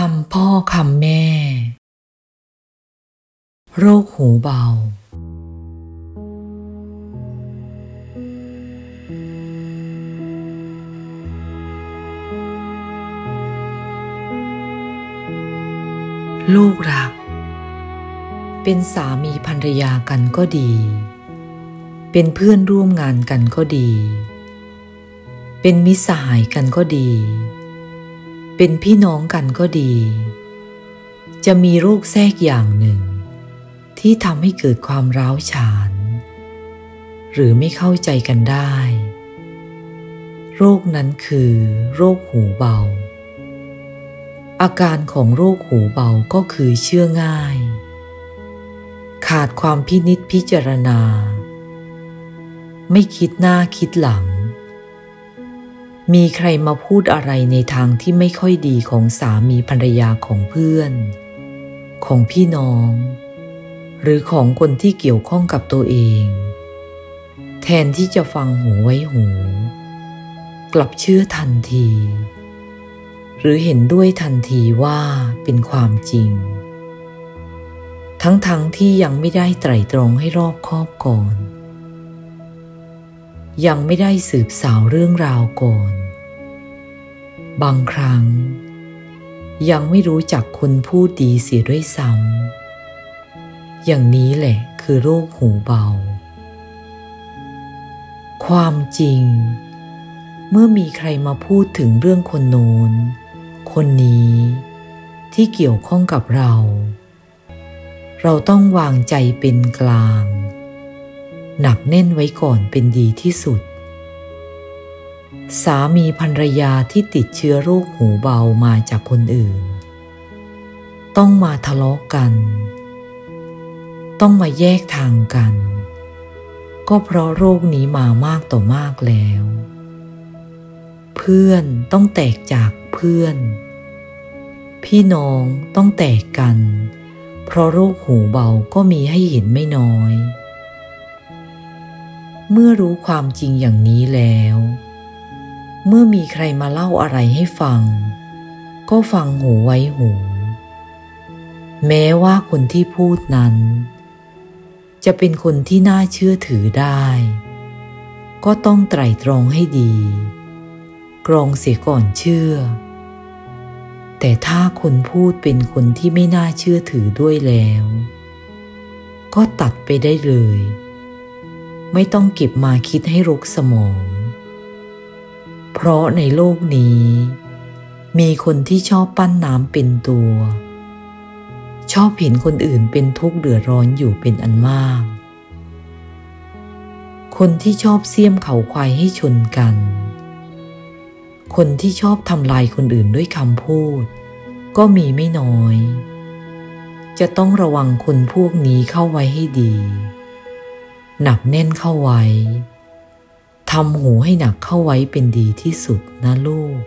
คำพ่อคำแม่ โรคหูเบา ลูกรัก เป็นสามีภรรยากันก็ดี เป็นเพื่อนร่วมงานกันก็ดี เป็นมิสหายกันก็ดี เป็นพี่น้องกันก็ดี จะมีโรคแทรกอย่างหนึ่ง ที่ทำให้เกิดความร้าวฉาน หรือไม่เข้าใจกันได้ โรคนั้นคือโรคหูเบา อาการของโรคหูเบาก็คือเชื่อง่าย ขาดความพินิษพิจารณา ไม่คิดหน้าคิดหลัง มีใครมาพูดอะไรในทางที่ไม่ค่อยดีของสามีภรรยาของเพื่อน ของพี่น้อง หรือของคนที่เกี่ยวข้องกับตัวเอง แทนที่จะฟังหูไว้หู กลับเชื่อทันที หรือเห็นด้วยทันทีว่าเป็นความจริง ทั้งๆทที่ยังไม่ได้ไตร่ตรองให้รอบคอบก่อน ยังไม่ได้สืบสาวเรื่องราวก่อน บางครั้ง ยังไม่รู้จักคนพูดดีเสียด้วยซ้ำ อย่างนี้แหละคือโรคหูเบา ความจริง เมื่อมีใครมาพูดถึงเรื่องคนโน้น คนนี้ที่เกี่ยวข้องกับเรา เราต้องวางใจเป็นกลาง หนักแน่นไว้ก่อนเป็นดีที่สุด สามีภรรยาที่ติดเชื้อโรคหูเบามาจากคนอื่น ต้องมาทะเลาะกัน ต้องมาแยกทางกัน ก็เพราะโรคนี้มามากต่อมากแล้ว เพื่อนต้องแตกจากเพื่อน พี่น้องต้องแตกกัน เพราะโรคหูเบาก็มีให้เห็นไม่น้อย เมื่อรู้ความจริงอย่างนี้แล้ว เมื่อมีใครมาเล่าอะไรให้ฟัง ก็ฟังหูไว้หู แม้ว่าคนที่พูดนั้น จะเป็นคนที่น่าเชื่อถือได้ ก็ต้องไตร่ตรองให้ดี กรองเสียก่อนเชื่อ แต่ถ้าคนพูดเป็นคนที่ไม่น่าเชื่อถือด้วยแล้ว ก็ตัดไปได้เลย ไม่ต้องเก็บมาคิดให้รกสมอง เพราะในโลกนี้ มีคนที่ชอบปั้นน้ำเป็นตัว ชอบเห็นคนอื่นเป็นทุกข์เดือดร้อนอยู่เป็นอันมาก คนที่ชอบเสียมเขาควายให้ชนกัน คนที่ชอบทำลายคนอื่นด้วยคำพูด ก็มีไม่น้อยจะต้องระวังคนพวกนี้เข้าไว้ให้ดี หนักแน่นเข้าไว้ทำหูให้หนักเข้าไว้เป็นดีที่สุดนะลูก